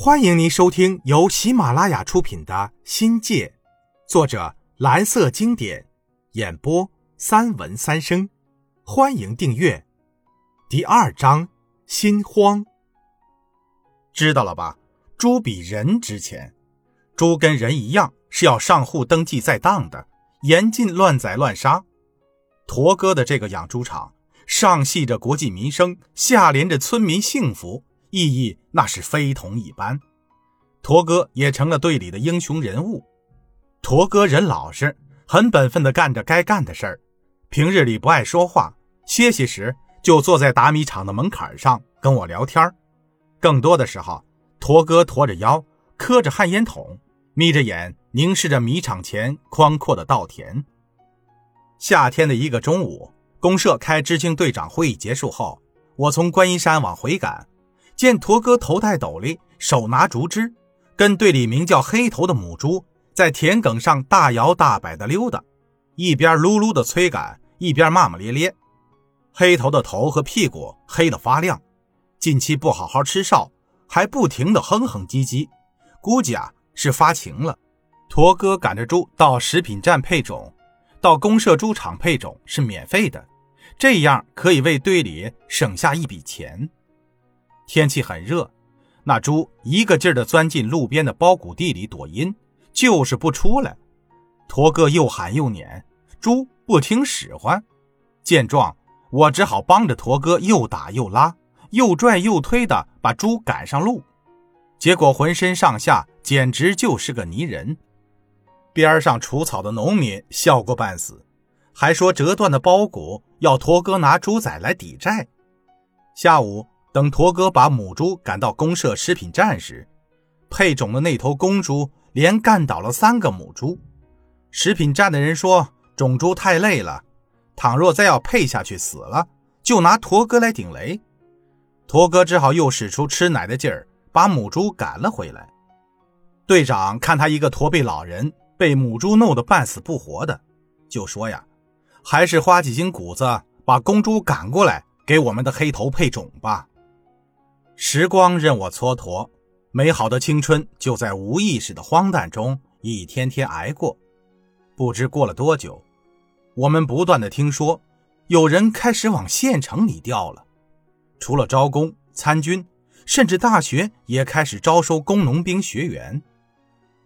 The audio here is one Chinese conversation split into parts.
欢迎您收听由喜马拉雅出品的《新界》，作者蓝色经典，演播三文三生。欢迎订阅。第二章：心慌。知道了吧？猪比人值钱，猪跟人一样是要上户登记在档的，严禁乱宰乱杀。驼哥的这个养猪场，上系着国计民生，下连着村民幸福。意义那是非同一般，驼哥也成了队里的英雄人物。驼哥人老实，很本分地干着该干的事儿。平日里不爱说话，歇息时就坐在打米厂的门槛上跟我聊天更多的时候，驼哥驼着腰，磕着旱烟筒，眯着眼凝视着米厂前宽阔的稻田。夏天的一个中午，公社开知青队长会议结束后，我从观音山往回赶。见驼哥头戴斗笠，手拿竹枝，跟队里名叫黑头的母猪在田埂上大摇大摆地溜达，一边噜噜地催赶，一边骂骂咧咧。黑头的头和屁股黑得发亮，近期不好好吃哨，还不停地哼哼唧唧，估计啊是发情了。驼哥赶着猪到食品站配种，到公社猪场配种是免费的，这样可以为队里省下一笔钱。天气很热，那猪一个劲儿地钻进路边的包谷地里躲阴，就是不出来。驼哥又喊又撵，猪不听使唤。见状，我只好帮着驼哥又打又拉，又拽又推的把猪赶上路。结果浑身上下简直就是个泥人。边上除草的农民笑过半死，还说折断的包谷要驼哥拿猪仔来抵债。下午。等驼哥把母猪赶到公社食品站时，配种的那头公猪连干倒了三个母猪。食品站的人说，种猪太累了，倘若再要配下去死了，就拿驼哥来顶雷。驼哥只好又使出吃奶的劲儿，把母猪赶了回来。队长看他一个驼背老人被母猪弄得半死不活的，就说呀：“还是花几斤谷子把公猪赶过来，给我们的黑头配种吧。”时光任我蹉跎，美好的青春就在无意识的荒诞中一天天挨过。不知过了多久，我们不断的听说，有人开始往县城里调了。除了招工、参军，甚至大学也开始招收工农兵学员。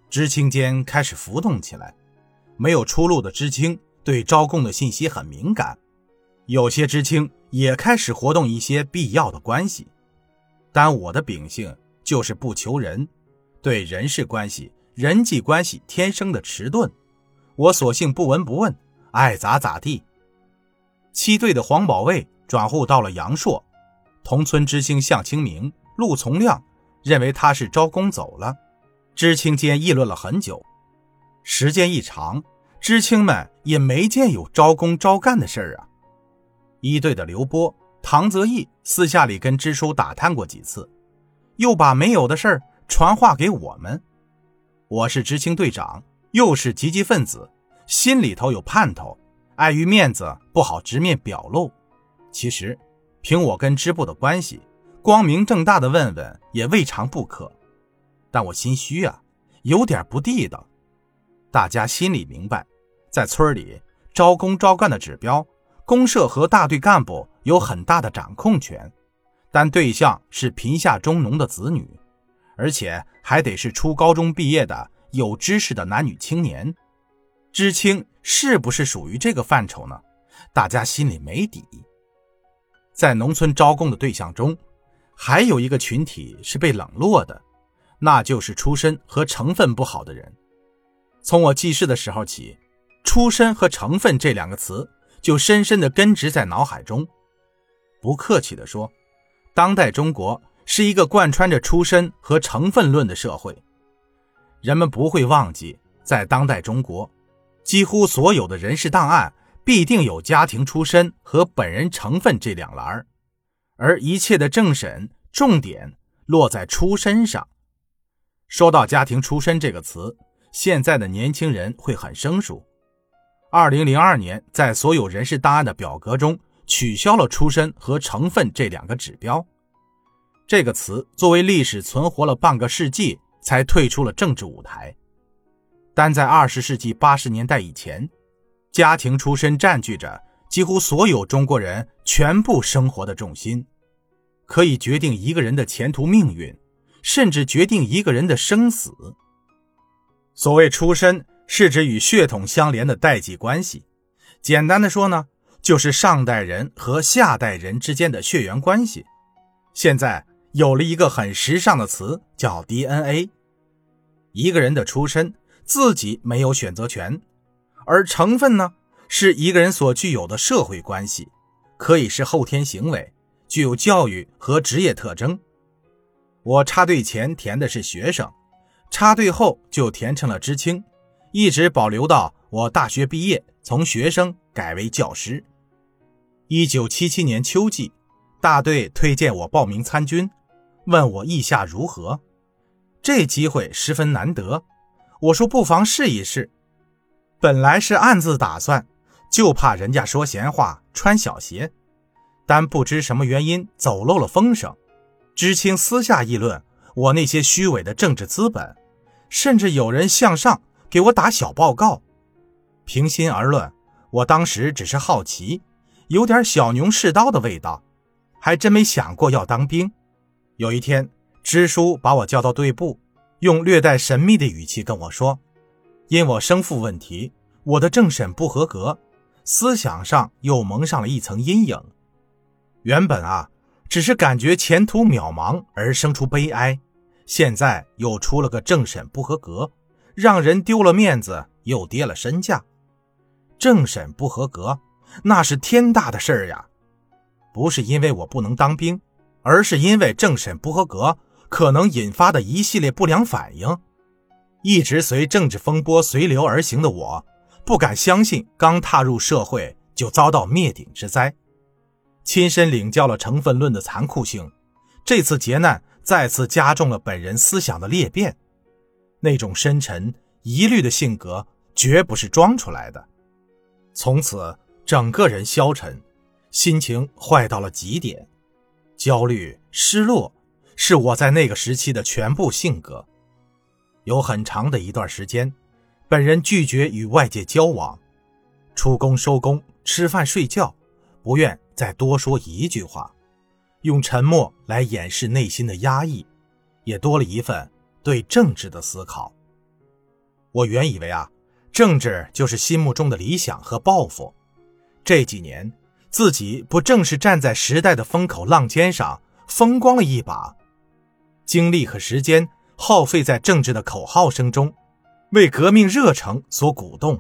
知青间开始浮动起来，没有出路的知青对招工的信息很敏感，有些知青也开始活动一些必要的关系。但我的秉性就是不求人，对人事关系、人际关系天生的迟钝，我索性不闻不问，爱咋咋地。七队的黄保卫转户到了阳朔，同村知青向清明、陆从亮认为他是招工走了，知青间议论了很久。时间一长，知青们也没见有招工招干的事儿啊。一队的刘波。唐泽义私下里跟支书打探过几次，又把没有的事儿传话给我们。我是知青队长，又是积极分子，心里头有盼头，碍于面子不好直面表露。其实，凭我跟支部的关系，光明正大的问问也未尝不可。但我心虚啊，有点不地道。大家心里明白，在村里招工招干的指标。公社和大队干部有很大的掌控权，但对象是贫下中农的子女，而且还得是初高中毕业的有知识的男女青年。知青是不是属于这个范畴呢？大家心里没底。在农村招工的对象中，还有一个群体是被冷落的，那就是出身和成分不好的人。从我记事的时候起，“出身”和“成分”这两个词。就深深地根植在脑海中。不客气地说，当代中国是一个贯穿着出身和成分论的社会。人们不会忘记，在当代中国，几乎所有的人事档案必定有家庭出身和本人成分这两栏而一切的政审重点落在出身上。说到家庭出身这个词，现在的年轻人会很生疏。二零零二年，在所有人事档案的表格中取消了出身和成分这两个指标。这个词作为历史存活了半个世纪，才退出了政治舞台。但在二十世纪八十年代以前，家庭出身占据着几乎所有中国人全部生活的重心，可以决定一个人的前途命运，甚至决定一个人的生死。所谓出身，是指与血统相连的代际关系。简单的说呢，就是上代人和下代人之间的血缘关系。现在有了一个很时尚的词，叫 DNA。一个人的出身，自己没有选择权，而成分呢，是一个人所具有的社会关系，可以是后天行为，具有教育和职业特征。我插队前填的是学生，插队后就填成了知青，一直保留到我大学毕业。从学生改为教师。一九七七年秋季，大队推荐我报名参军，问我意下如何。这机会十分难得，我说不妨试一试。本来是暗自打算，就怕人家说闲话、穿小鞋，但不知什么原因走漏了风声。知青私下议论我那些虚伪的政治资本，甚至有人向上给我打小报告。平心而论，我当时只是好奇，有点小牛试刀的味道，还真没想过要当兵。有一天，支书把我叫到队部，用略带神秘的语气跟我说：“因我生父问题，我的政审不合格，思想上又蒙上了一层阴影。原本啊，只是感觉前途渺茫而生出悲哀，现在又出了个政审不合格，让人丢了面子，又跌了身价。”政审不合格，那是天大的事儿呀！不是因为我不能当兵，而是因为政审不合格可能引发的一系列不良反应。一直随政治风波随流而行的我，不敢相信刚踏入社会就遭到灭顶之灾，亲身领教了成分论的残酷性。这次劫难再次加重了本人思想的裂变，那种深沉疑虑的性格绝不是装出来的。从此，整个人消沉，心情坏到了极点，焦虑、失落是我在那个时期的全部性格。有很长的一段时间，本人拒绝与外界交往，出工、收工、吃饭、睡觉，不愿再多说一句话，用沉默来掩饰内心的压抑，也多了一份对政治的思考。我原以为啊。政治就是心目中的理想和抱负。这几年，自己不正是站在时代的风口浪尖上风光了一把？精力和时间耗费在政治的口号声中，为革命热诚所鼓动。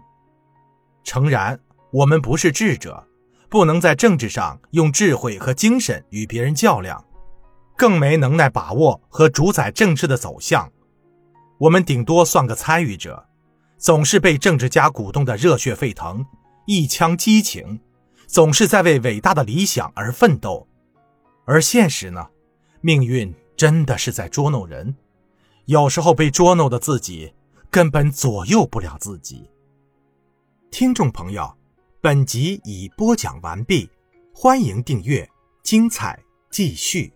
诚然，我们不是智者，不能在政治上用智慧和精神与别人较量，更没能耐把握和主宰政治的走向。我们顶多算个参与者。总是被政治家鼓动的热血沸腾，一腔激情，总是在为伟大的理想而奋斗。而现实呢？命运真的是在捉弄人，有时候被捉弄的自己根本左右不了自己。听众朋友，本集已播讲完毕，欢迎订阅，精彩继续。